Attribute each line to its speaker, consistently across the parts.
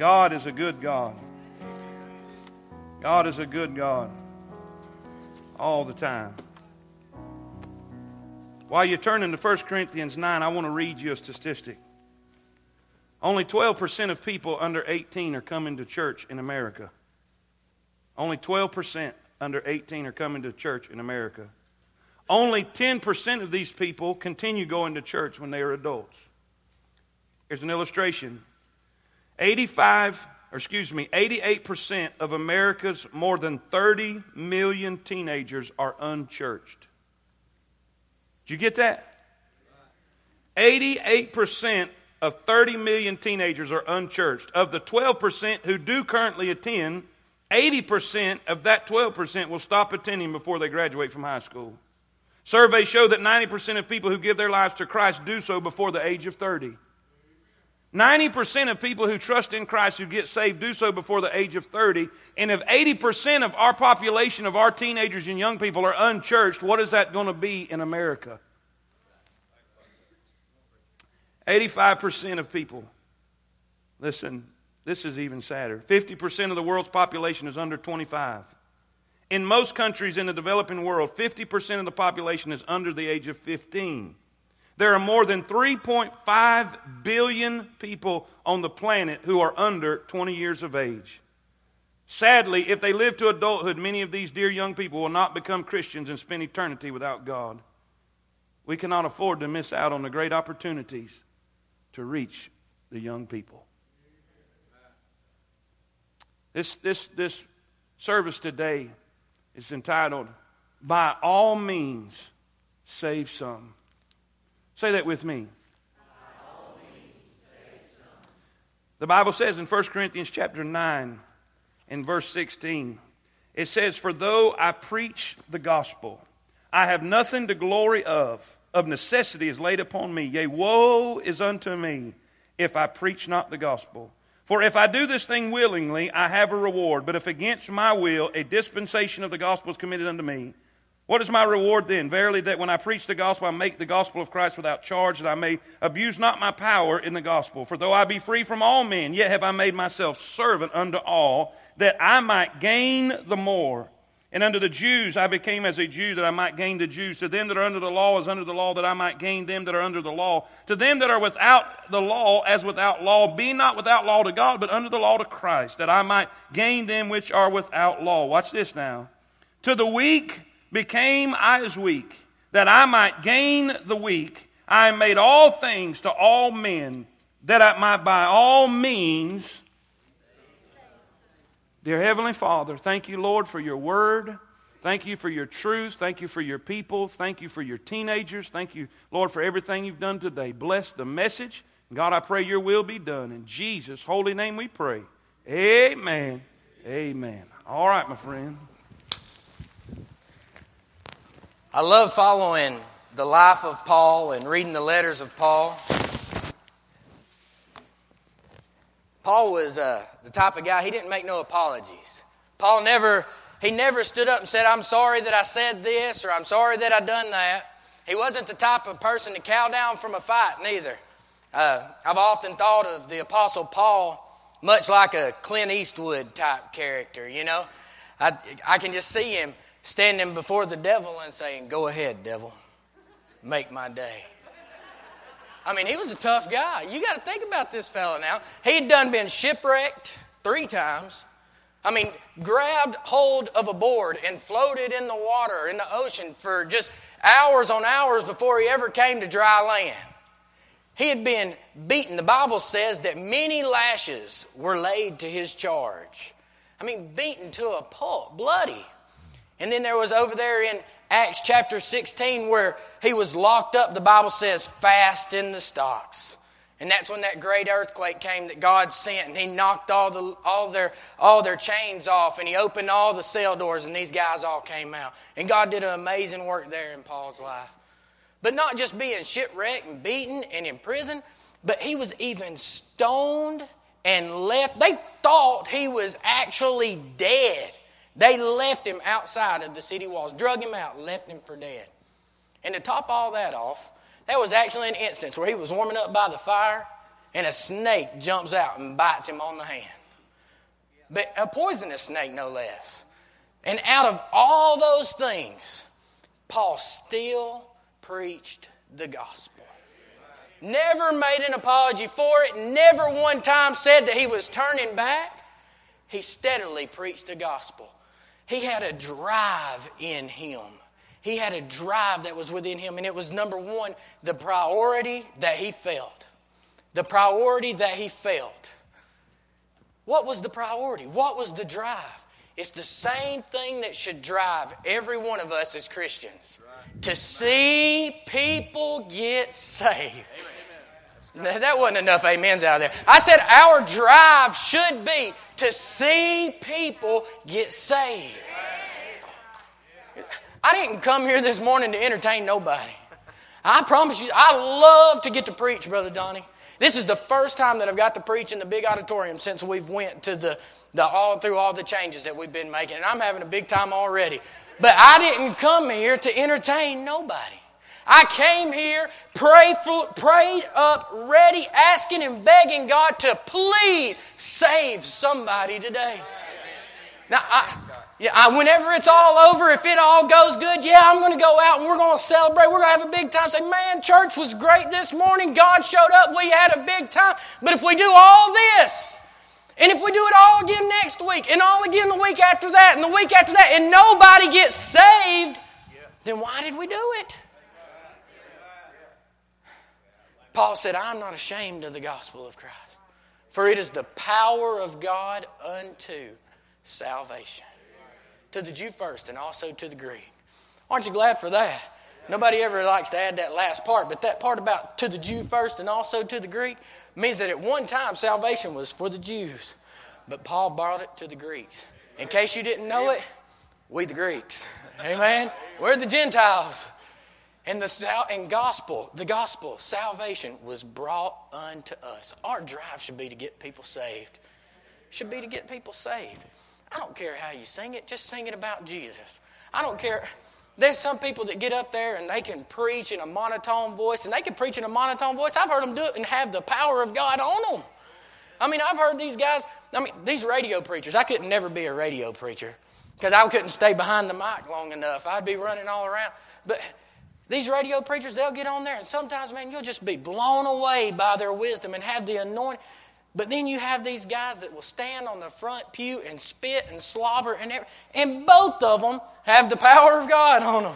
Speaker 1: God is a good God. God is a good God all the time. While you're turning to 1 Corinthians 9, I want to read you a statistic. Only 12% of people under 18 are coming to church in America. Only 12% under 18 are coming to church in America. Only 10% of these people continue going to church when they are adults. Here's an illustration 85, or excuse me, 88% of America's more than 30 million teenagers are unchurched. Did you get that? 88% of 30 million teenagers are unchurched. Of the 12% who do currently attend, 80% of that 12% will stop attending before they graduate from high school. Surveys show that 90% of people who give their lives to Christ do so before the age of 30. 90% of people who trust in Christ who get saved do so before the age of 30. And if 80% of our population, of our teenagers and young people, are unchurched, what is that going to be in America? 85% of people, listen, this is even sadder. 50% of the world's population is under 25. In most countries in the developing world, 50% of the population is under the age of 15. There are more than 3.5 billion people on the planet who are under 20 years of age. Sadly, if they live to adulthood, many of these dear young people will not become Christians and spend eternity without God. We cannot afford to miss out on the great opportunities to reach the young people. This, this, this service today is entitled, By All Means Save Some. Say that with me. The Bible says in 1 Corinthians chapter 9 in verse 16, it says, For though I preach the gospel, I have nothing to glory of. Of necessity is laid upon me. Yea, woe is unto me if I preach not the gospel. For if I do this thing willingly, I have a reward. But if against my will a dispensation of the gospel is committed unto me, what is my reward then? Verily, that when I preach the gospel, I make the gospel of Christ without charge, that I may abuse not my power in the gospel. For though I be free from all men, yet have I made myself servant unto all, that I might gain the more. And unto the Jews I became as a Jew that I might gain the Jews. To them that are under the law as under the law that I might gain them that are under the law. To them that are without the law as without law, be not without law to God, but under the law to Christ, that I might gain them which are without law. Watch this now. To the weak became I as weak, that I might gain the weak. I made all things to all men, that I might by all means Dear Heavenly Father, thank you, Lord, for your word. Thank you for your truth. Thank you for your people. Thank you for your teenagers. Thank you, Lord, for everything you've done today. Bless the message. God, I pray your will be done. In Jesus' holy name we pray. Amen. Amen. All right, my friend.
Speaker 2: I love following the life of Paul and reading the letters of Paul. Paul was uh, the type of guy, he didn't make no apologies. Paul never, he never stood up and said, I'm sorry that I said this or I'm sorry that I done that. He wasn't the type of person to cow down from a fight, neither. Uh, I've often thought of the Apostle Paul much like a Clint Eastwood type character, you know. I, I can just see him standing before the devil and saying, Go ahead, devil, make my day. I mean, he was a tough guy. You got to think about this fella now. He'd done been shipwrecked three times. I mean, grabbed hold of a board and floated in the water, in the ocean, for just hours on hours before he ever came to dry land. He had been beaten. The Bible says that many lashes were laid to his charge. I mean, beaten to a pulp, bloody. And then there was over there in Acts chapter 16, where he was locked up, the Bible says, fast in the stocks. And that's when that great earthquake came that God sent, and He knocked all, the, all, their, all their chains off, and He opened all the cell doors, and these guys all came out. And God did an amazing work there in Paul's life. But not just being shipwrecked and beaten and in prison, but he was even stoned and left. They thought he was actually dead. They left him outside of the city walls, drug him out, left him for dead. And to top all that off, there was actually an instance where he was warming up by the fire and a snake jumps out and bites him on the hand. But a poisonous snake, no less. And out of all those things, Paul still preached the gospel. Never made an apology for it, never one time said that he was turning back. He steadily preached the gospel. He had a drive in him. He had a drive that was within him, and it was number one, the priority that he felt. The priority that he felt. What was the priority? What was the drive? It's the same thing that should drive every one of us as Christians to see people get saved. Amen. That wasn't enough amens out of there. I said our drive should be to see people get saved. I didn't come here this morning to entertain nobody. I promise you, I love to get to preach, Brother Donnie. This is the first time that I've got to preach in the big auditorium since we've went to the, the all through all the changes that we've been making, and I'm having a big time already. But I didn't come here to entertain nobody. I came here, prayed up, ready, asking and begging God to please save somebody today. Now, I, yeah, I, whenever it's all over, if it all goes good, yeah, I'm going to go out and we're going to celebrate. We're going to have a big time. Say, man, church was great this morning. God showed up. We had a big time. But if we do all this, and if we do it all again next week, and all again the week after that, and the week after that, and nobody gets saved, then why did we do it? Paul said, I'm not ashamed of the gospel of Christ, for it is the power of God unto salvation to the Jew first and also to the Greek. Aren't you glad for that? Nobody ever likes to add that last part, but that part about to the Jew first and also to the Greek means that at one time salvation was for the Jews, but Paul brought it to the Greeks. In case you didn't know it, we the Greeks. Amen. We're the Gentiles. And the and gospel, the gospel, salvation was brought unto us. Our drive should be to get people saved. Should be to get people saved. I don't care how you sing it, just sing it about Jesus. I don't care. There's some people that get up there and they can preach in a monotone voice, and they can preach in a monotone voice. I've heard them do it and have the power of God on them. I mean, I've heard these guys, I mean, these radio preachers, I couldn't never be a radio preacher because I couldn't stay behind the mic long enough. I'd be running all around. But these radio preachers, they'll get on there, and sometimes, man, you'll just be blown away by their wisdom and have the anointing. But then you have these guys that will stand on the front pew and spit and slobber and every, and both of them have the power of God on them.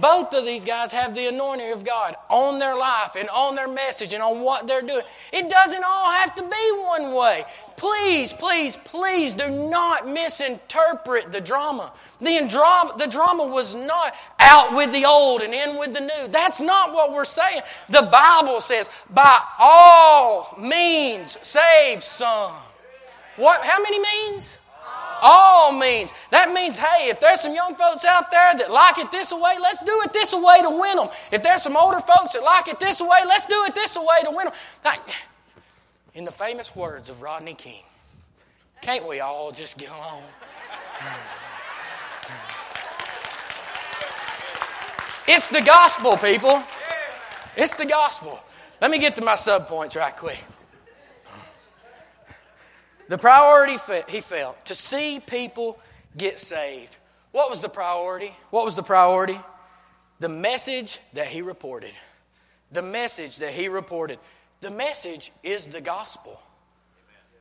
Speaker 2: Both of these guys have the anointing of God on their life and on their message and on what they're doing. It doesn't all have to be one way. Please, please, please do not misinterpret the drama. The drama, the drama was not out with the old and in with the new. That's not what we're saying. The Bible says, by all means, save some. What, how many means? All means. That means, hey, if there's some young folks out there that like it this way, let's do it this way to win them. If there's some older folks that like it this way, let's do it this way to win them. In the famous words of Rodney King, can't we all just get along? It's the gospel, people. It's the gospel. Let me get to my subpoints right quick. The priority he felt to see people get saved. What was the priority? What was the priority? The message that he reported. The message that he reported. The message is the gospel.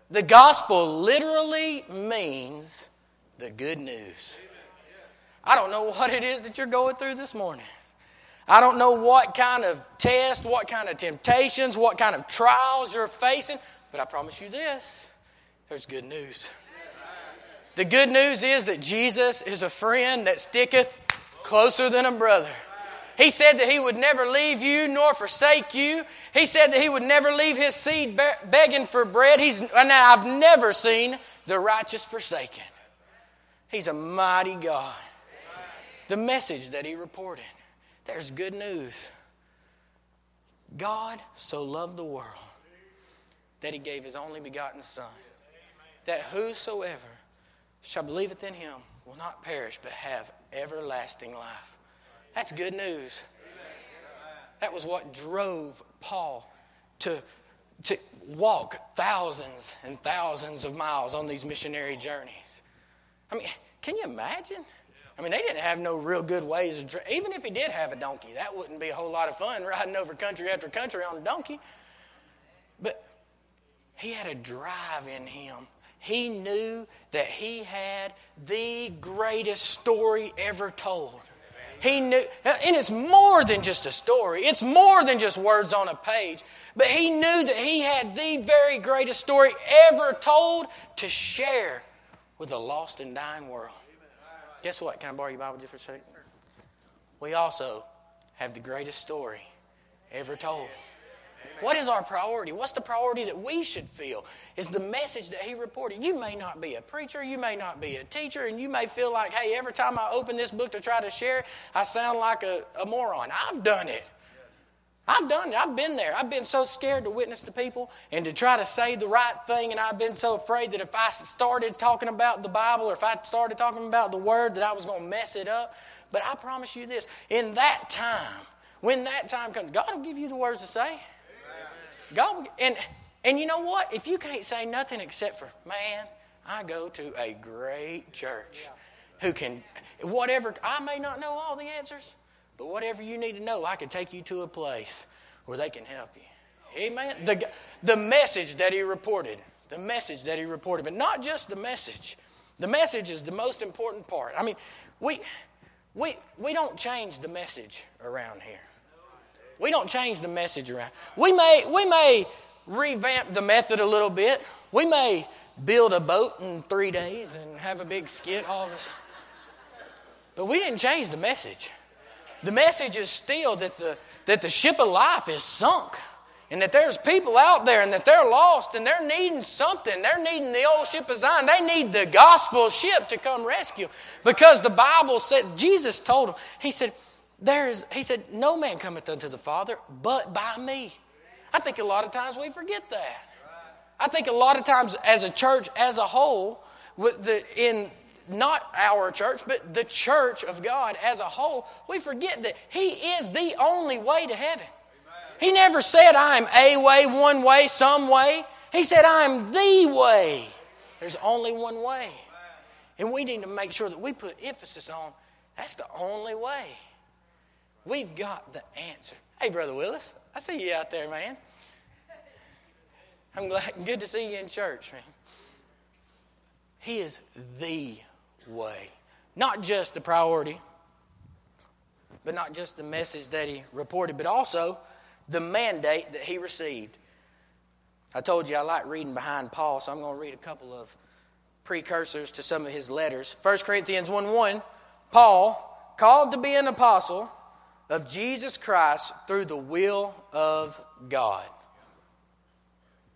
Speaker 2: The gospel literally means the good news. I don't know what it is that you're going through this morning. I don't know what kind of test, what kind of temptations, what kind of trials you're facing, but I promise you this there's good news. The good news is that Jesus is a friend that sticketh closer than a brother. He said that He would never leave you nor forsake you. He said that He would never leave His seed begging for bread. He's, uh, now, I've never seen the righteous forsaken. He's a mighty God. The message that He reported there's good news. God so loved the world that He gave His only begotten Son that whosoever shall believeth in him will not perish but have everlasting life. That's good news. That was what drove Paul to, to walk thousands and thousands of miles on these missionary journeys. I mean, can you imagine? I mean, they didn't have no real good ways of. Even if he did have a donkey, that wouldn't be a whole lot of fun riding over country after country on a donkey. But he had a drive in him. He knew that he had the greatest story ever told. He knew, and it's more than just a story. It's more than just words on a page. But he knew that he had the very greatest story ever told to share with a lost and dying world. Guess what? Can I borrow your Bible just for a second? We also have the greatest story ever told. What is our priority? What's the priority that we should feel? Is the message that he reported. You may not be a preacher, you may not be a teacher, and you may feel like, hey, every time I open this book to try to share, I sound like a, a moron. I've done it. I've done it. I've been there. I've been so scared to witness to people and to try to say the right thing, and I've been so afraid that if I started talking about the Bible or if I started talking about the Word, that I was going to mess it up. But I promise you this in that time, when that time comes, God will give you the words to say. God and and you know what? If you can't say nothing except for, man, I go to a great church who can, whatever, I may not know all the answers, but whatever you need to know, I can take you to a place where they can help you. Amen. The, the message that he reported, the message that he reported, but not just the message. The message is the most important part. I mean, we, we, we don't change the message around here. We don't change the message around. We may, we may revamp the method a little bit. We may build a boat in three days and have a big skit, all us. But we didn't change the message. The message is still that the, that the ship of life is sunk and that there's people out there and that they're lost and they're needing something. They're needing the old ship of Zion. They need the gospel ship to come rescue because the Bible says, Jesus told them, He said, there is, He said, no man cometh unto the Father but by me. I think a lot of times we forget that. I think a lot of times as a church as a whole, with the, in not our church, but the church of God as a whole, we forget that He is the only way to heaven. He never said, I'm a way, one way, some way. He said, I'm the way. There's only one way. And we need to make sure that we put emphasis on that's the only way. We've got the answer. Hey, Brother Willis, I see you out there, man. I'm glad, good to see you in church, man. He is the way. Not just the priority, but not just the message that he reported, but also the mandate that he received. I told you I like reading behind Paul, so I'm going to read a couple of precursors to some of his letters. 1 Corinthians 1 1, Paul, called to be an apostle of Jesus Christ through the will of God.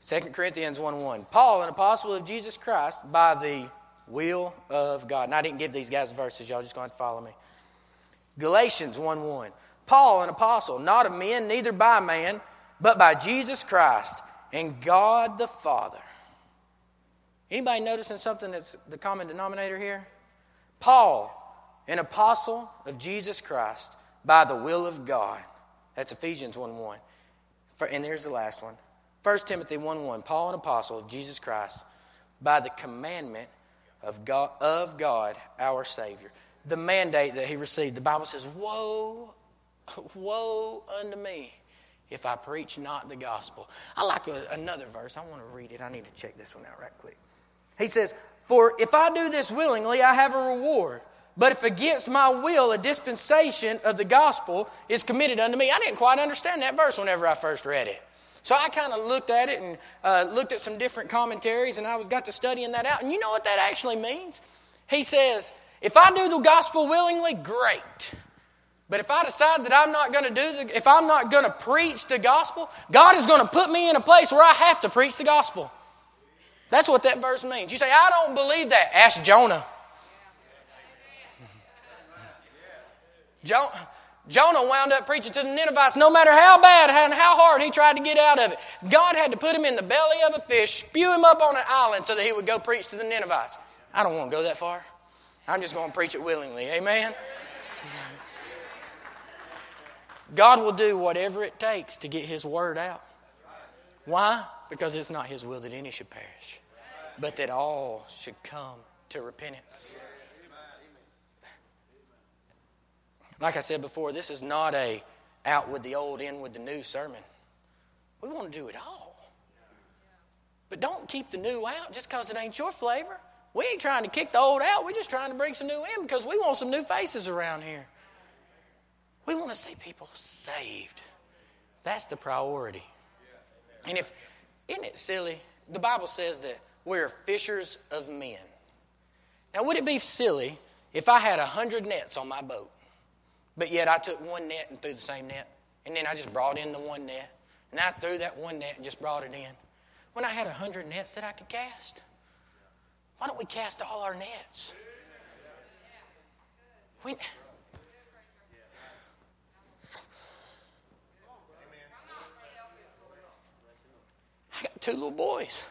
Speaker 2: 2 Corinthians 1 1. Paul, an apostle of Jesus Christ by the will of God. And I didn't give these guys verses, y'all just going to follow me. Galatians 1 1. Paul, an apostle, not of men, neither by man, but by Jesus Christ and God the Father. Anybody noticing something that's the common denominator here? Paul, an apostle of Jesus Christ by the will of God. That's Ephesians 1 1. And here's the last one 1 Timothy 1 1. Paul, an apostle of Jesus Christ by the commandment of God, of God our Savior. The mandate that he received. The Bible says, Woe, woe unto me if I preach not the gospel. I like a, another verse. I want to read it. I need to check this one out right quick. He says, For if I do this willingly, I have a reward. But if against my will a dispensation of the gospel is committed unto me, I didn't quite understand that verse whenever I first read it. So I kind of looked at it and uh, looked at some different commentaries, and I got to studying that out. And you know what that actually means? He says, if I do the gospel willingly, great. But if I decide that I'm not going to do the, if I'm not going to preach the gospel, God is going to put me in a place where I have to preach the gospel. That's what that verse means. You say, I don't believe that. Ask Jonah. Jonah. Wound up preaching to the Ninevites no matter how bad and how hard he tried to get out of it. God had to put him in the belly of a fish, spew him up on an island so that he would go preach to the Ninevites. I don't want to go that far. I'm just going to preach it willingly. Amen? God will do whatever it takes to get his word out. Why? Because it's not His will that any should perish, but that all should come to repentance. Like I said before, this is not a out with the old, in with the new sermon. We want to do it all. But don't keep the new out just because it ain't your flavor. We ain't trying to kick the old out. We're just trying to bring some new in because we want some new faces around here. We want to see people saved. That's the priority. And if, isn't it silly? The Bible says that we're fishers of men. Now, would it be silly if I had a hundred nets on my boat, but yet I took one net and threw the same net, and then I just brought in the one net, and I threw that one net and just brought it in? When I had a hundred nets that I could cast, why don't we cast all our nets? We, I got two little boys.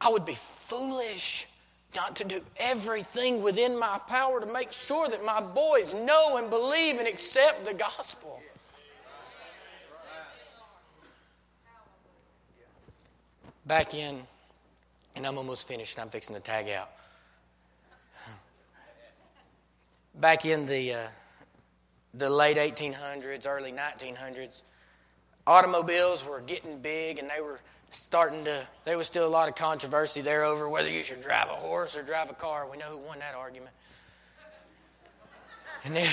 Speaker 2: I would be foolish not to do everything within my power to make sure that my boys know and believe and accept the gospel. Back in, and I'm almost finished, I'm fixing to tag out. Back in the, uh, the late 1800s, early 1900s, automobiles were getting big and they were starting to, there was still a lot of controversy there over whether you should drive a horse or drive a car. We know who won that argument. And then,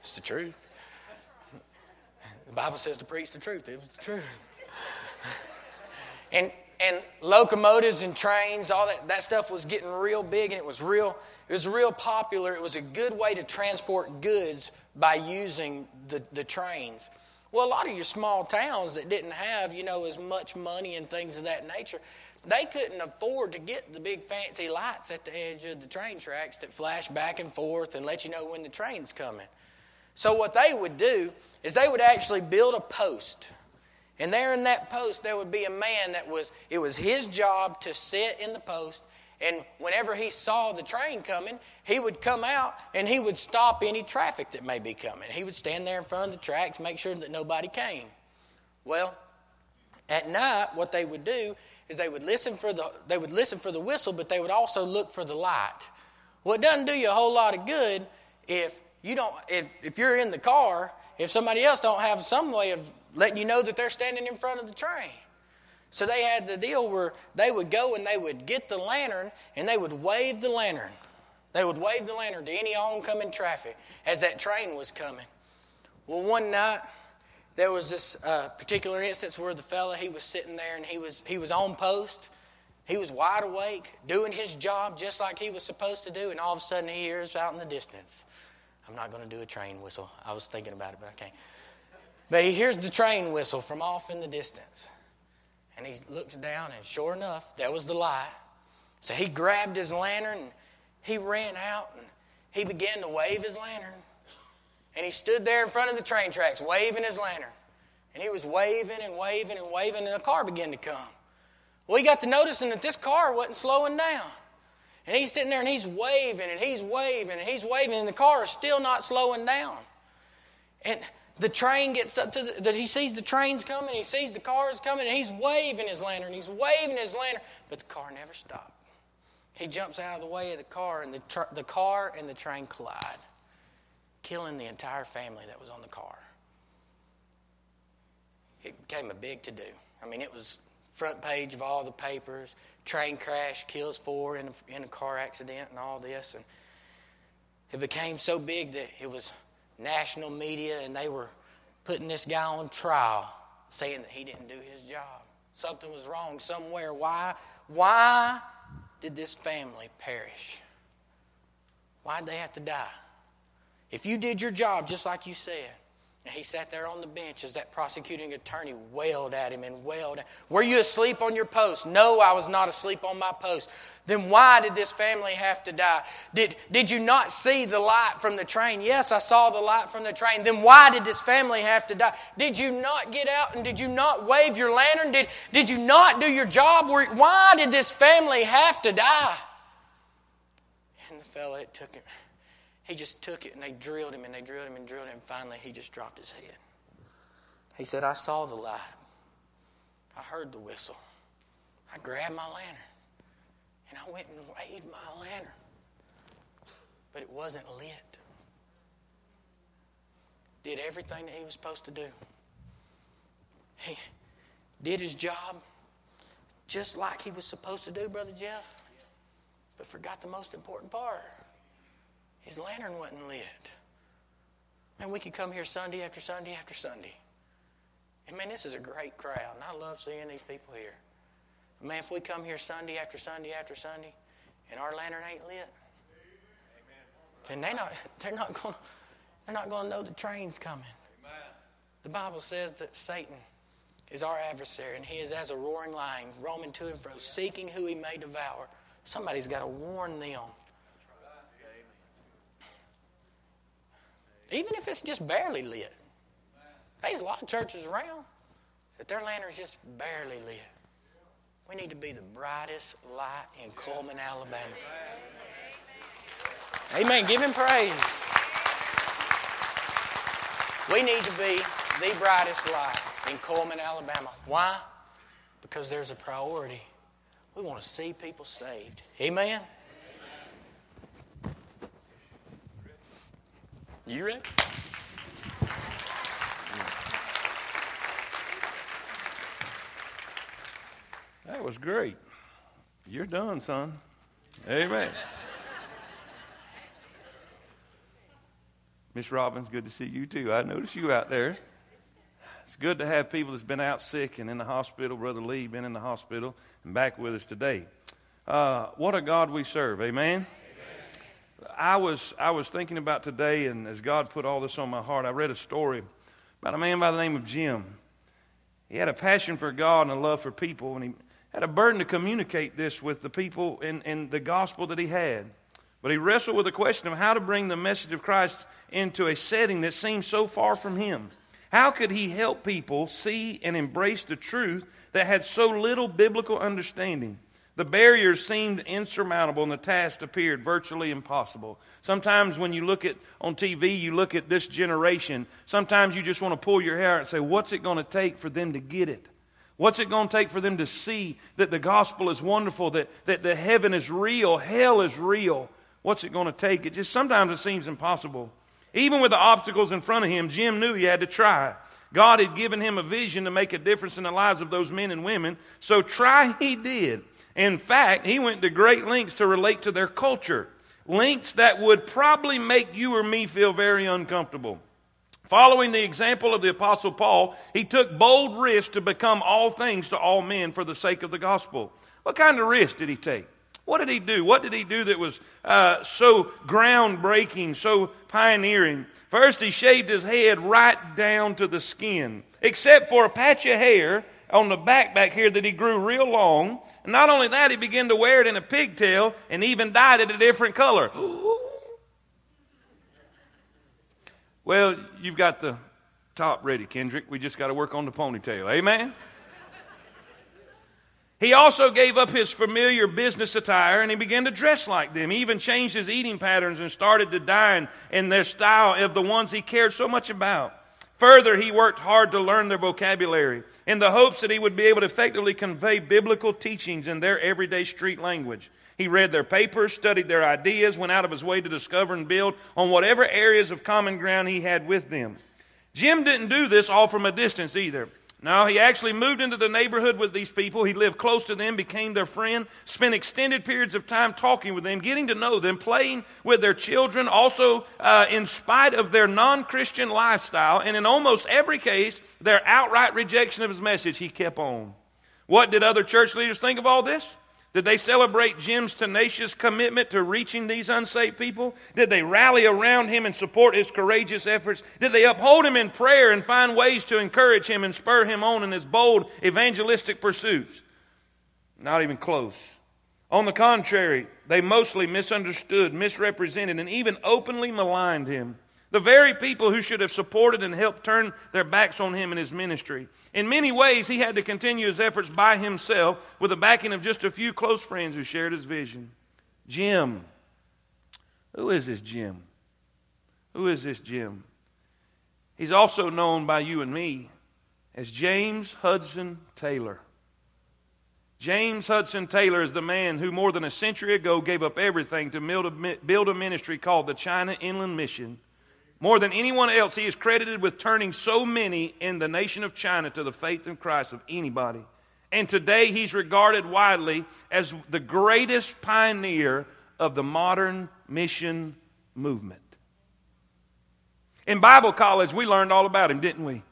Speaker 2: it's the truth. The Bible says to preach the truth. It was the truth. And, and locomotives and trains, all that, that stuff was getting real big and it was real, it was real popular. It was a good way to transport goods by using the, the trains. Well, a lot of your small towns that didn't have, you know, as much money and things of that nature, they couldn't afford to get the big fancy lights at the edge of the train tracks that flash back and forth and let you know when the train's coming. So what they would do is they would actually build a post. And there in that post there would be a man that was it was his job to sit in the post and whenever he saw the train coming, he would come out and he would stop any traffic that may be coming. He would stand there in front of the tracks, make sure that nobody came. Well, at night, what they would do is they would listen for the they would listen for the whistle, but they would also look for the light. Well, it doesn't do you a whole lot of good if you don't if if you're in the car, if somebody else don't have some way of letting you know that they're standing in front of the train. So they had the deal where they would go and they would get the lantern and they would wave the lantern. They would wave the lantern to any oncoming traffic as that train was coming. Well, one night there was this uh, particular instance where the fella he was sitting there and he was he was on post. He was wide awake, doing his job just like he was supposed to do, and all of a sudden he hears out in the distance. I'm not going to do a train whistle. I was thinking about it, but I can't. But he hears the train whistle from off in the distance. And he looks down, and sure enough, there was the light. So he grabbed his lantern, and he ran out, and he began to wave his lantern. And he stood there in front of the train tracks, waving his lantern. And he was waving and waving and waving, and a car began to come. Well, he got to noticing that this car wasn't slowing down. And he's sitting there and he's waving and he's waving and he's waving, and the car is still not slowing down. And the train gets up to the, that he sees the trains coming, he sees the cars coming, and he's waving his lantern, he's waving his lantern, but the car never stopped. He jumps out of the way of the car, and the, the car and the train collide, killing the entire family that was on the car. It became a big to do. I mean, it was front page of all the papers. Train crash kills four in a, in a car accident, and all this. And it became so big that it was national media, and they were putting this guy on trial, saying that he didn't do his job. Something was wrong somewhere. Why? Why did this family perish? Why'd they have to die? If you did your job just like you said, and he sat there on the bench as that prosecuting attorney wailed at him and wailed Were you asleep on your post? No, I was not asleep on my post. Then why did this family have to die? Did, did you not see the light from the train? Yes, I saw the light from the train. Then why did this family have to die? Did you not get out and did you not wave your lantern? Did, did you not do your job? Why did this family have to die? And the fella, it took him. He just took it and they drilled him and they drilled him and drilled him. And finally, he just dropped his head. He said, I saw the light. I heard the whistle. I grabbed my lantern and I went and waved my lantern. But it wasn't lit. Did everything that he was supposed to do. He did his job just like he was supposed to do, Brother Jeff, but forgot the most important part. His lantern wasn't lit. And we could come here Sunday after Sunday after Sunday. And man, this is a great crowd, and I love seeing these people here. Man, if we come here Sunday after Sunday after Sunday, and our lantern ain't lit, then they not they're not going they're not going to know the train's coming. The Bible says that Satan is our adversary, and he is as a roaring lion, roaming to and fro, seeking who he may devour. Somebody's got to warn them. Even if it's just barely lit. There's a lot of churches around that their lantern's just barely lit. We need to be the brightest light in Cullman, Alabama. Amen. Give him praise. We need to be the brightest light in Cullman, Alabama. Why? Because there's a priority. We want to see people saved. Amen. You ready?
Speaker 1: That was great. You're done, son. Amen. Miss Robbins, good to see you too. I noticed you out there. It's good to have people that's been out sick and in the hospital. Brother Lee been in the hospital and back with us today. Uh, what a God we serve. Amen. I was I was thinking about today, and as God put all this on my heart, I read a story about a man by the name of Jim. He had a passion for God and a love for people, and he had a burden to communicate this with the people in, in the gospel that he had. But he wrestled with the question of how to bring the message of Christ into a setting that seemed so far from him. How could he help people see and embrace the truth that had so little biblical understanding? The barriers seemed insurmountable and the task appeared virtually impossible. Sometimes when you look at on TV, you look at this generation, sometimes you just want to pull your hair out and say, what's it going to take for them to get it? What's it going to take for them to see that the gospel is wonderful, that, that the heaven is real, hell is real? What's it going to take? It just sometimes it seems impossible. Even with the obstacles in front of him, Jim knew he had to try. God had given him a vision to make a difference in the lives of those men and women, so try he did. In fact, he went to great lengths to relate to their culture, lengths that would probably make you or me feel very uncomfortable. Following the example of the Apostle Paul, he took bold risks to become all things to all men for the sake of the gospel. What kind of risk did he take? What did he do? What did he do that was uh, so groundbreaking, so pioneering? First, he shaved his head right down to the skin, except for a patch of hair on the back back here that he grew real long. And not only that, he began to wear it in a pigtail and even dyed it a different color. well, you've got the top ready, Kendrick. We just got to work on the ponytail. Amen? He also gave up his familiar business attire and he began to dress like them. He even changed his eating patterns and started to dine in their style of the ones he cared so much about. Further, he worked hard to learn their vocabulary in the hopes that he would be able to effectively convey biblical teachings in their everyday street language. He read their papers, studied their ideas, went out of his way to discover and build on whatever areas of common ground he had with them. Jim didn't do this all from a distance either. No, he actually moved into the neighborhood with these people. He lived close to them, became their friend, spent extended periods of time talking with them, getting to know them, playing with their children, also uh, in spite of their non Christian lifestyle. And in almost every case, their outright rejection of his message, he kept on. What did other church leaders think of all this? Did they celebrate Jim's tenacious commitment to reaching these unsaved people? Did they rally around him and support his courageous efforts? Did they uphold him in prayer and find ways to encourage him and spur him on in his bold evangelistic pursuits? Not even close. On the contrary, they mostly misunderstood, misrepresented, and even openly maligned him. The very people who should have supported and helped turn their backs on him and his ministry. In many ways, he had to continue his efforts by himself with the backing of just a few close friends who shared his vision. Jim. Who is this Jim? Who is this Jim? He's also known by you and me as James Hudson Taylor. James Hudson Taylor is the man who, more than a century ago, gave up everything to build a ministry called the China Inland Mission. More than anyone else, he is credited with turning so many in the nation of China to the faith in Christ of anybody. And today, he's regarded widely as the greatest pioneer of the modern mission movement. In Bible college, we learned all about him, didn't we?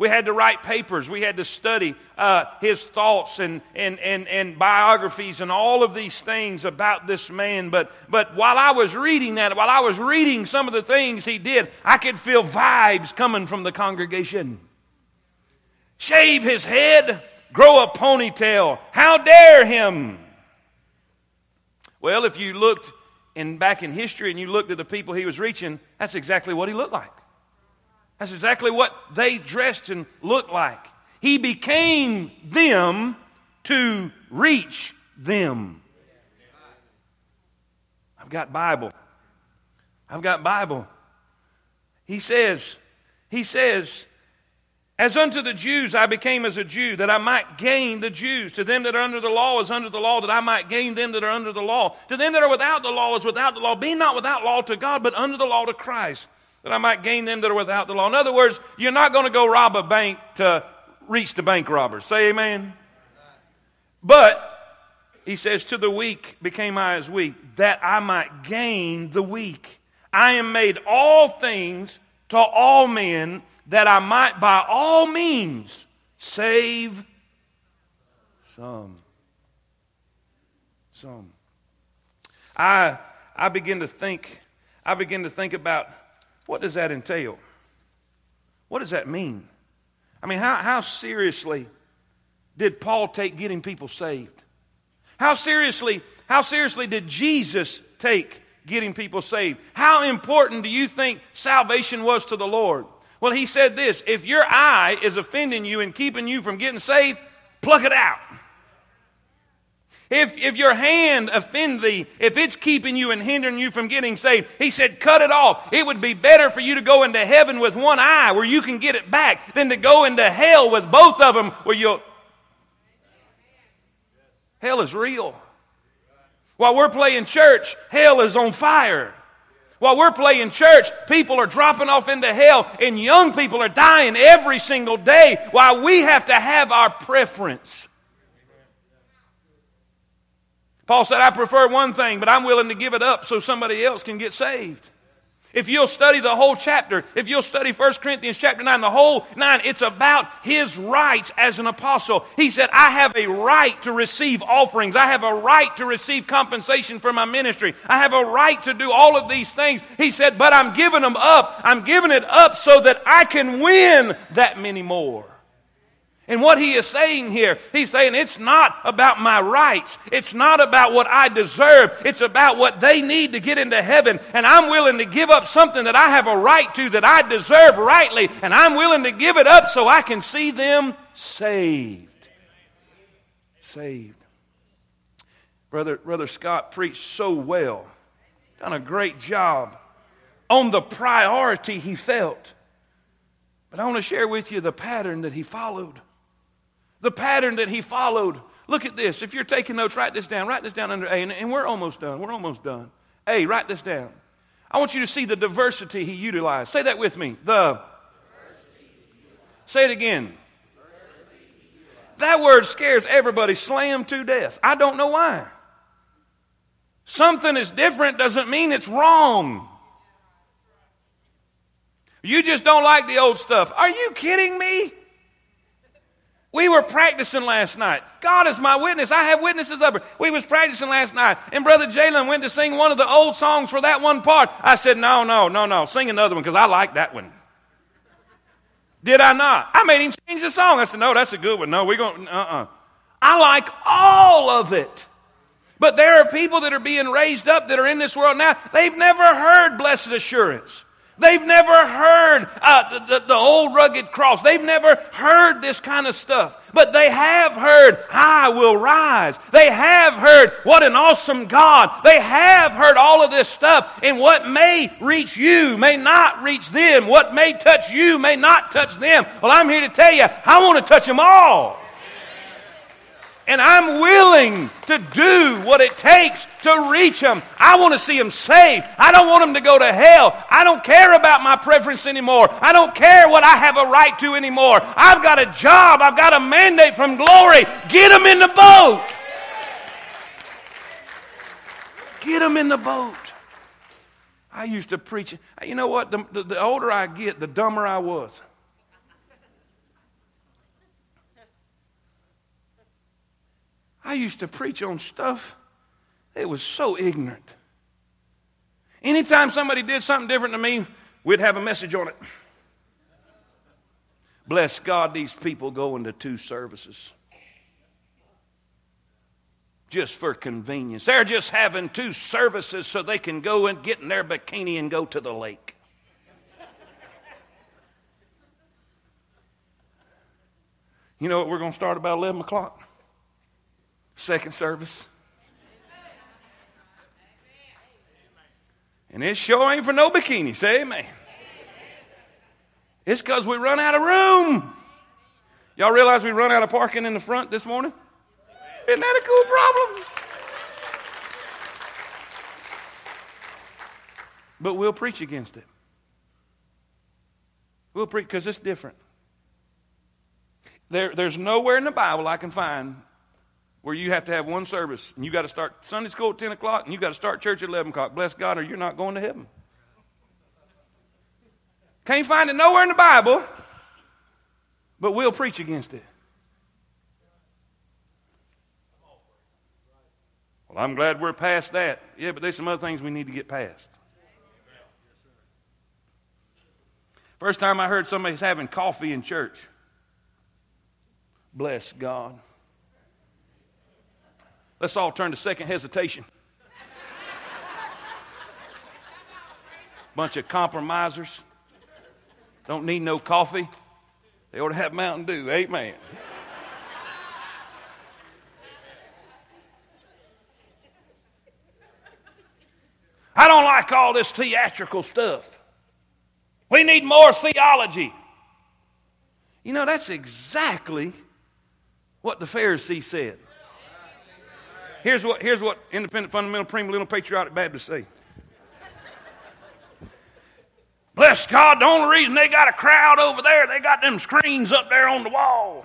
Speaker 1: We had to write papers. We had to study uh, his thoughts and, and, and, and biographies and all of these things about this man. But, but while I was reading that, while I was reading some of the things he did, I could feel vibes coming from the congregation. Shave his head, grow a ponytail. How dare him? Well, if you looked in, back in history and you looked at the people he was reaching, that's exactly what he looked like. That's exactly what they dressed and looked like. He became them to reach them. I've got Bible. I've got Bible. He says, he says, as unto the Jews I became as a Jew, that I might gain the Jews. To them that are under the law is under the law, that I might gain them that are under the law. To them that are without the law is without the law. Be not without law to God, but under the law to Christ that I might gain them that are without the law. In other words, you're not going to go rob a bank to reach the bank robbers. Say amen. But he says, To the weak became I as weak, that I might gain the weak. I am made all things to all men, that I might by all means save some. Some. I I begin to think, I begin to think about what does that entail? What does that mean? I mean, how, how seriously did Paul take getting people saved? How seriously, how seriously did Jesus take getting people saved? How important do you think salvation was to the Lord? Well, he said this if your eye is offending you and keeping you from getting saved, pluck it out. If, if your hand offend thee, if it's keeping you and hindering you from getting saved, he said, cut it off. It would be better for you to go into heaven with one eye where you can get it back than to go into hell with both of them where you'll. Hell is real. While we're playing church, hell is on fire. While we're playing church, people are dropping off into hell and young people are dying every single day while we have to have our preference. Paul said, I prefer one thing, but I'm willing to give it up so somebody else can get saved. If you'll study the whole chapter, if you'll study 1 Corinthians chapter 9, the whole 9, it's about his rights as an apostle. He said, I have a right to receive offerings. I have a right to receive compensation for my ministry. I have a right to do all of these things. He said, but I'm giving them up. I'm giving it up so that I can win that many more. And what he is saying here, he's saying it's not about my rights. It's not about what I deserve. It's about what they need to get into heaven. And I'm willing to give up something that I have a right to, that I deserve rightly. And I'm willing to give it up so I can see them saved. Saved. Brother, Brother Scott preached so well, done a great job on the priority he felt. But I want to share with you the pattern that he followed the pattern that he followed. Look at this. If you're taking notes, write this down. Write this down under A, and, and we're almost done. We're almost done. A, write this down. I want you to see the diversity he utilized. Say that with me. The. Say it again. That word scares everybody slam to death. I don't know why. Something is different doesn't mean it's wrong. You just don't like the old stuff. Are you kidding me? We were practicing last night. God is my witness. I have witnesses of it. We was practicing last night, and Brother Jalen went to sing one of the old songs for that one part. I said, no, no, no, no, sing another one because I like that one. Did I not? I made him change the song. I said, no, that's a good one. No, we're going, uh-uh. I like all of it. But there are people that are being raised up that are in this world now. They've never heard blessed assurance. They've never heard uh, the, the, the, old rugged cross. They've never heard this kind of stuff. But they have heard, I will rise. They have heard, what an awesome God. They have heard all of this stuff. And what may reach you may not reach them. What may touch you may not touch them. Well, I'm here to tell you, I want to touch them all. And I'm willing to do what it takes to reach them. I want to see them saved. I don't want them to go to hell. I don't care about my preference anymore. I don't care what I have a right to anymore. I've got a job. I've got a mandate from glory. Get them in the boat. Get them in the boat. I used to preach. You know what? The, the, the older I get, the dumber I was. I used to preach on stuff it was so ignorant. Anytime somebody did something different to me, we'd have a message on it. Bless God, these people go into two services. Just for convenience. They're just having two services so they can go and get in their bikini and go to the lake. You know what? We're going to start about 11 o'clock. Second service. And it sure ain't for no bikini. Say amen. It's because we run out of room. Y'all realize we run out of parking in the front this morning? Isn't that a cool problem? But we'll preach against it. We'll preach because it's different. There, there's nowhere in the Bible I can find where you have to have one service and you got to start Sunday school at 10 o'clock and you got to start church at 11 o'clock. Bless God, or you're not going to heaven. Can't find it nowhere in the Bible, but we'll preach against it. Well, I'm glad we're past that. Yeah, but there's some other things we need to get past. First time I heard somebody's having coffee in church. Bless God. Let's all turn to second hesitation. Bunch of compromisers. Don't need no coffee. They ought to have Mountain Dew. Amen. I don't like all this theatrical stuff. We need more theology. You know, that's exactly what the Pharisees said. Here's what, here's what independent, fundamental, premillennial, patriotic Baptists say. Bless God, the only reason they got a crowd over there, they got them screens up there on the wall.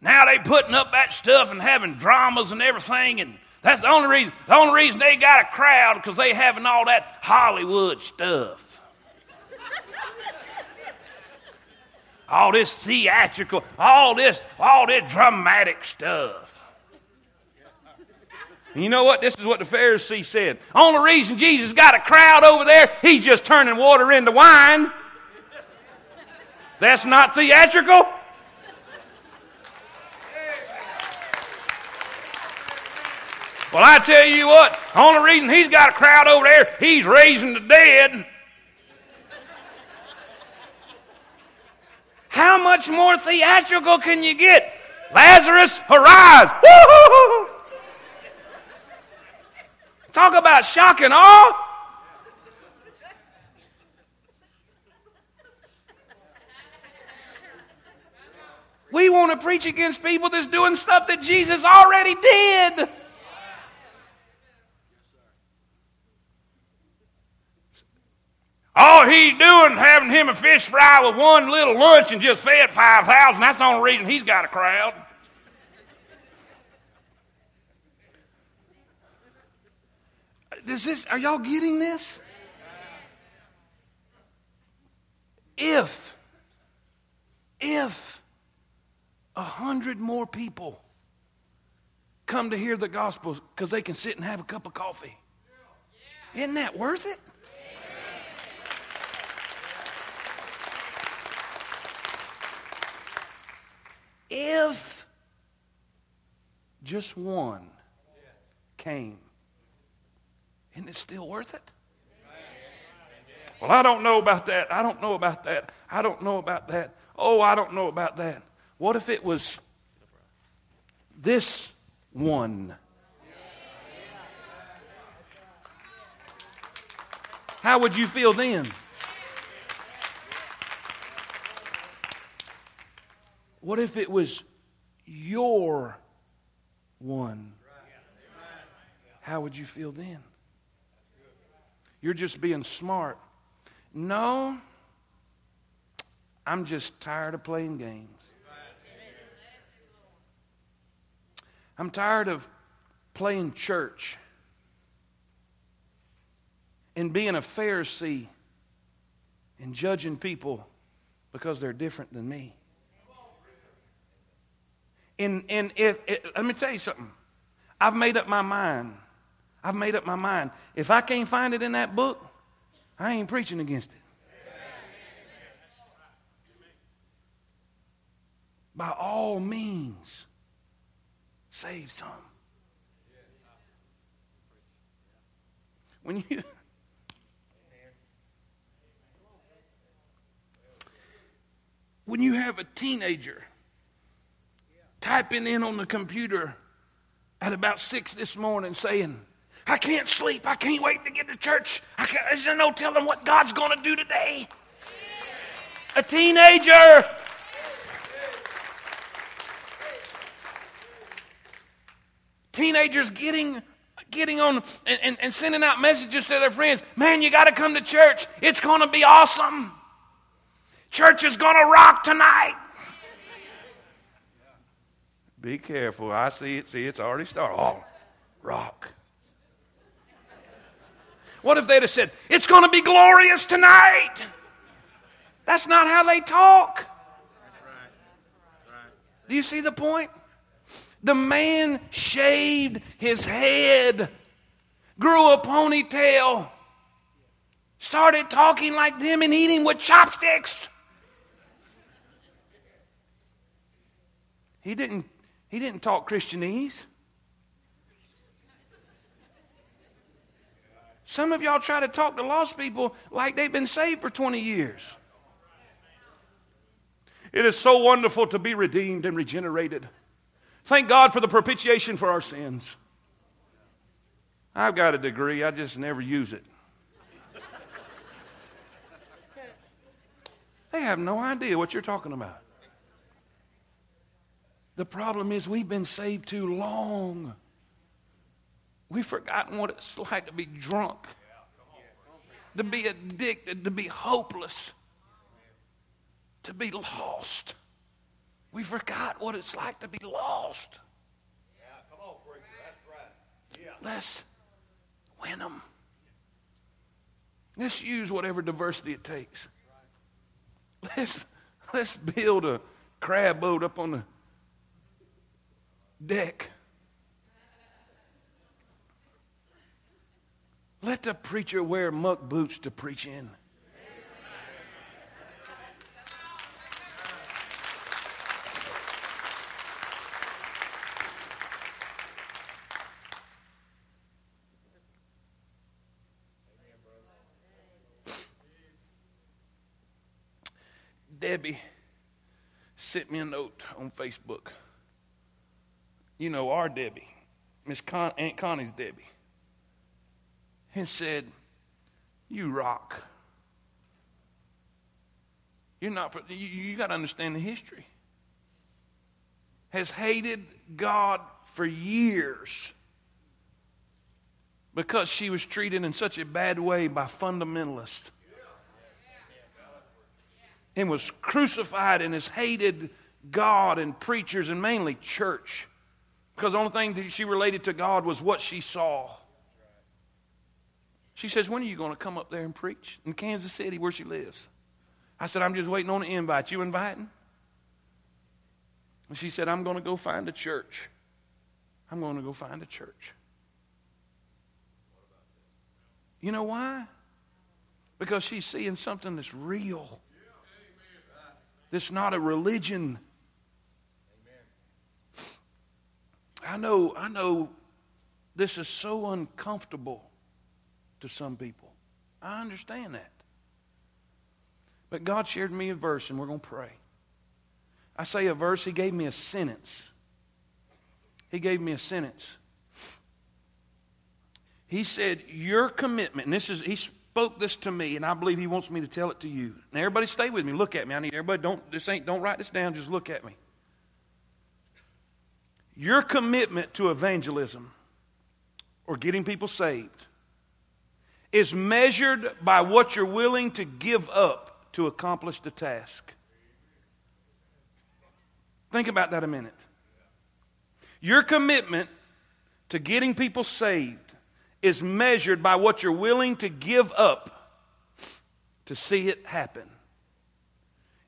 Speaker 1: Now they putting up that stuff and having dramas and everything, and that's the only reason. The only reason they got a crowd because they having all that Hollywood stuff. all this theatrical, all this, all this dramatic stuff. You know what? This is what the Pharisee said. Only reason Jesus got a crowd over there, he's just turning water into wine. That's not theatrical. Well, I tell you what, only reason he's got a crowd over there, he's raising the dead. How much more theatrical can you get? Lazarus, arise. Woo-hoo-hoo. Talk about shock and awe. We want to preach against people that's doing stuff that Jesus already did. All he's doing having him a fish fry with one little lunch and just fed 5,000. That's the only reason he's got a crowd. Does this, are y'all getting this? If, if a hundred more people come to hear the gospel because they can sit and have a cup of coffee, isn't that worth it? If just one came isn't it still worth it? Well, I don't know about that. I don't know about that. I don't know about that. Oh, I don't know about that. What if it was this one? How would you feel then? What if it was your one? How would you feel then? You're just being smart. No, I'm just tired of playing games. I'm tired of playing church and being a Pharisee and judging people because they're different than me. And, and if, if, let me tell you something. I've made up my mind. I've made up my mind. If I can't find it in that book, I ain't preaching against it. By all means, save some. When you when you have a teenager typing in on the computer at about six this morning saying, I can't sleep. I can't wait to get to church. I can't, there's no telling what God's going to do today. A teenager. Teenagers getting getting on and, and, and sending out messages to their friends. Man, you got to come to church. It's going to be awesome. Church is going to rock tonight. Be careful. I see it. See, it's already started. Oh, rock. What if they'd have said, It's going to be glorious tonight? That's not how they talk. Do you see the point? The man shaved his head, grew a ponytail, started talking like them and eating with chopsticks. He didn't, he didn't talk Christianese. Some of y'all try to talk to lost people like they've been saved for 20 years. It is so wonderful to be redeemed and regenerated. Thank God for the propitiation for our sins. I've got a degree, I just never use it. They have no idea what you're talking about. The problem is we've been saved too long. We've forgotten what it's like to be drunk, to be addicted, to be hopeless, to be lost. We forgot what it's like to be lost. Let's win them. Let's use whatever diversity it takes. Let's, let's build a crab boat up on the deck. Let the preacher wear muck boots to preach in. Debbie sent me a note on Facebook. You know, our Debbie, Miss Con- Aunt Connie's Debbie, and said, You rock. You're not, you, you got to understand the history. Has hated God for years because she was treated in such a bad way by fundamentalists and was crucified and has hated God and preachers and mainly church because the only thing that she related to God was what she saw. She says, When are you going to come up there and preach? In Kansas City, where she lives. I said, I'm just waiting on an invite. You inviting? And she said, I'm going to go find a church. I'm going to go find a church. You know why? Because she's seeing something that's real. That's not a religion. I know, I know this is so uncomfortable to some people. I understand that. But God shared me a verse, and we're going to pray. I say a verse, He gave me a sentence. He gave me a sentence. He said, Your commitment, and this is, He spoke this to me, and I believe He wants me to tell it to you. Now, everybody stay with me. Look at me. I need everybody, don't, this ain't, don't write this down, just look at me. Your commitment to evangelism or getting people saved is measured by what you're willing to give up to accomplish the task. Think about that a minute. Your commitment to getting people saved is measured by what you're willing to give up to see it happen.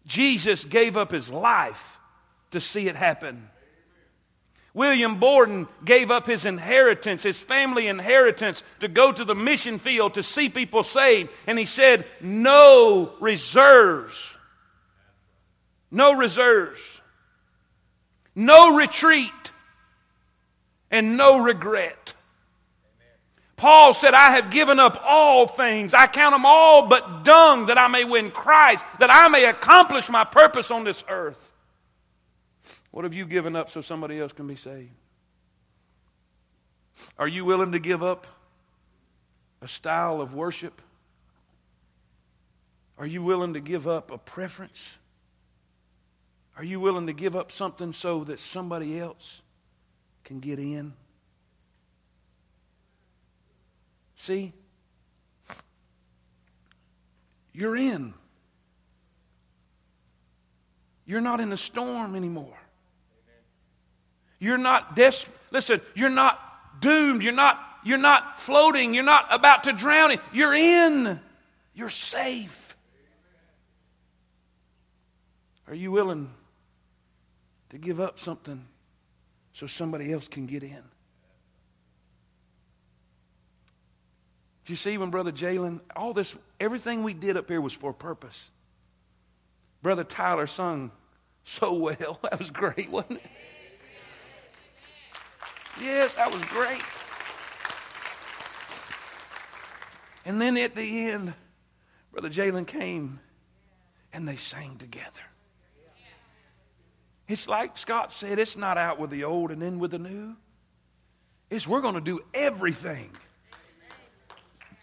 Speaker 1: Jesus gave up his life to see it happen. William Borden gave up his inheritance, his family inheritance, to go to the mission field to see people saved. And he said, No reserves. No reserves. No retreat. And no regret. Paul said, I have given up all things. I count them all but dung that I may win Christ, that I may accomplish my purpose on this earth. What have you given up so somebody else can be saved? Are you willing to give up a style of worship? Are you willing to give up a preference? Are you willing to give up something so that somebody else can get in? See? You're in. You're not in the storm anymore. You're not des- listen, you're not doomed. You're not you're not floating. You're not about to drown. You're in. You're safe. Are you willing to give up something so somebody else can get in? Do you see when Brother Jalen, all this, everything we did up here was for a purpose. Brother Tyler sung so well. That was great, wasn't it? Yes, that was great. And then at the end, Brother Jalen came and they sang together. It's like Scott said, it's not out with the old and in with the new. It's we're going to do everything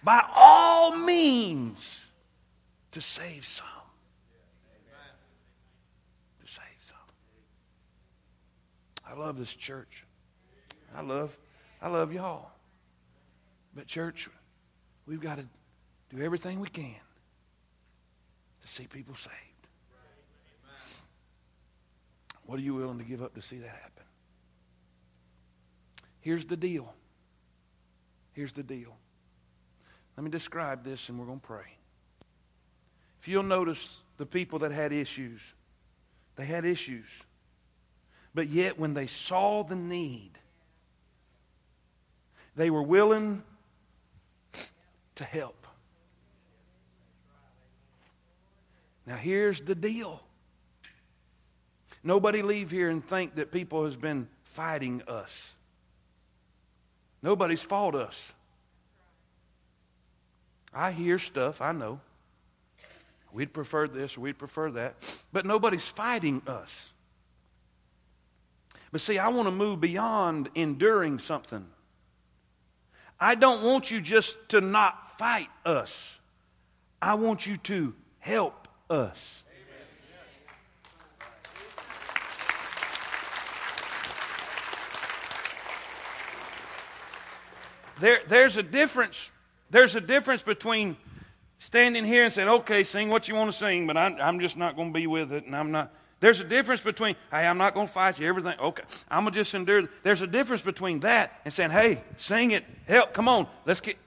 Speaker 1: by all means to save some. To save some. I love this church. I love, I love y'all. But church, we've got to do everything we can to see people saved. What are you willing to give up to see that happen? Here's the deal. Here's the deal. Let me describe this and we're going to pray. If you'll notice the people that had issues, they had issues. But yet, when they saw the need, they were willing to help. Now, here's the deal. Nobody leave here and think that people has been fighting us. Nobody's fought us. I hear stuff, I know. We'd prefer this we'd prefer that. But nobody's fighting us. But see, I want to move beyond enduring something. I don't want you just to not fight us. I want you to help us. There, there's a difference. There's a difference between standing here and saying, "Okay, sing what you want to sing," but I'm, I'm just not going to be with it, and I'm not. There's a difference between, hey, I'm not going to fight you, everything, okay, I'm going to just endure. There's a difference between that and saying, hey, sing it, help, come on, let's get.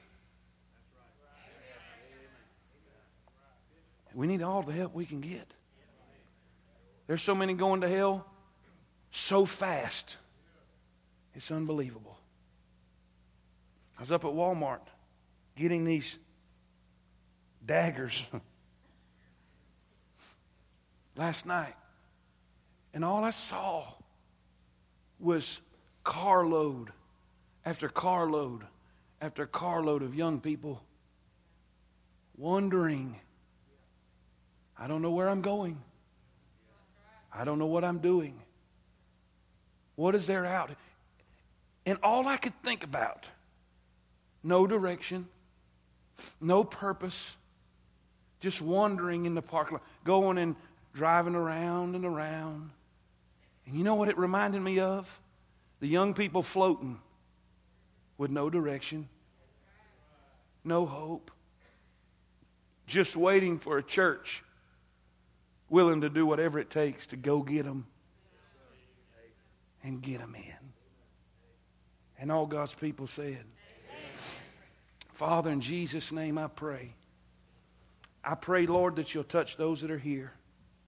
Speaker 1: We need all the help we can get. There's so many going to hell so fast. It's unbelievable. I was up at Walmart getting these daggers last night. And all I saw was carload after carload after carload of young people wondering I don't know where I'm going. I don't know what I'm doing. What is there out? And all I could think about no direction, no purpose, just wandering in the parking lot, going and driving around and around. And you know what it reminded me of? The young people floating with no direction, no hope, just waiting for a church willing to do whatever it takes to go get them and get them in. And all God's people said, Father, in Jesus' name I pray. I pray, Lord, that you'll touch those that are here.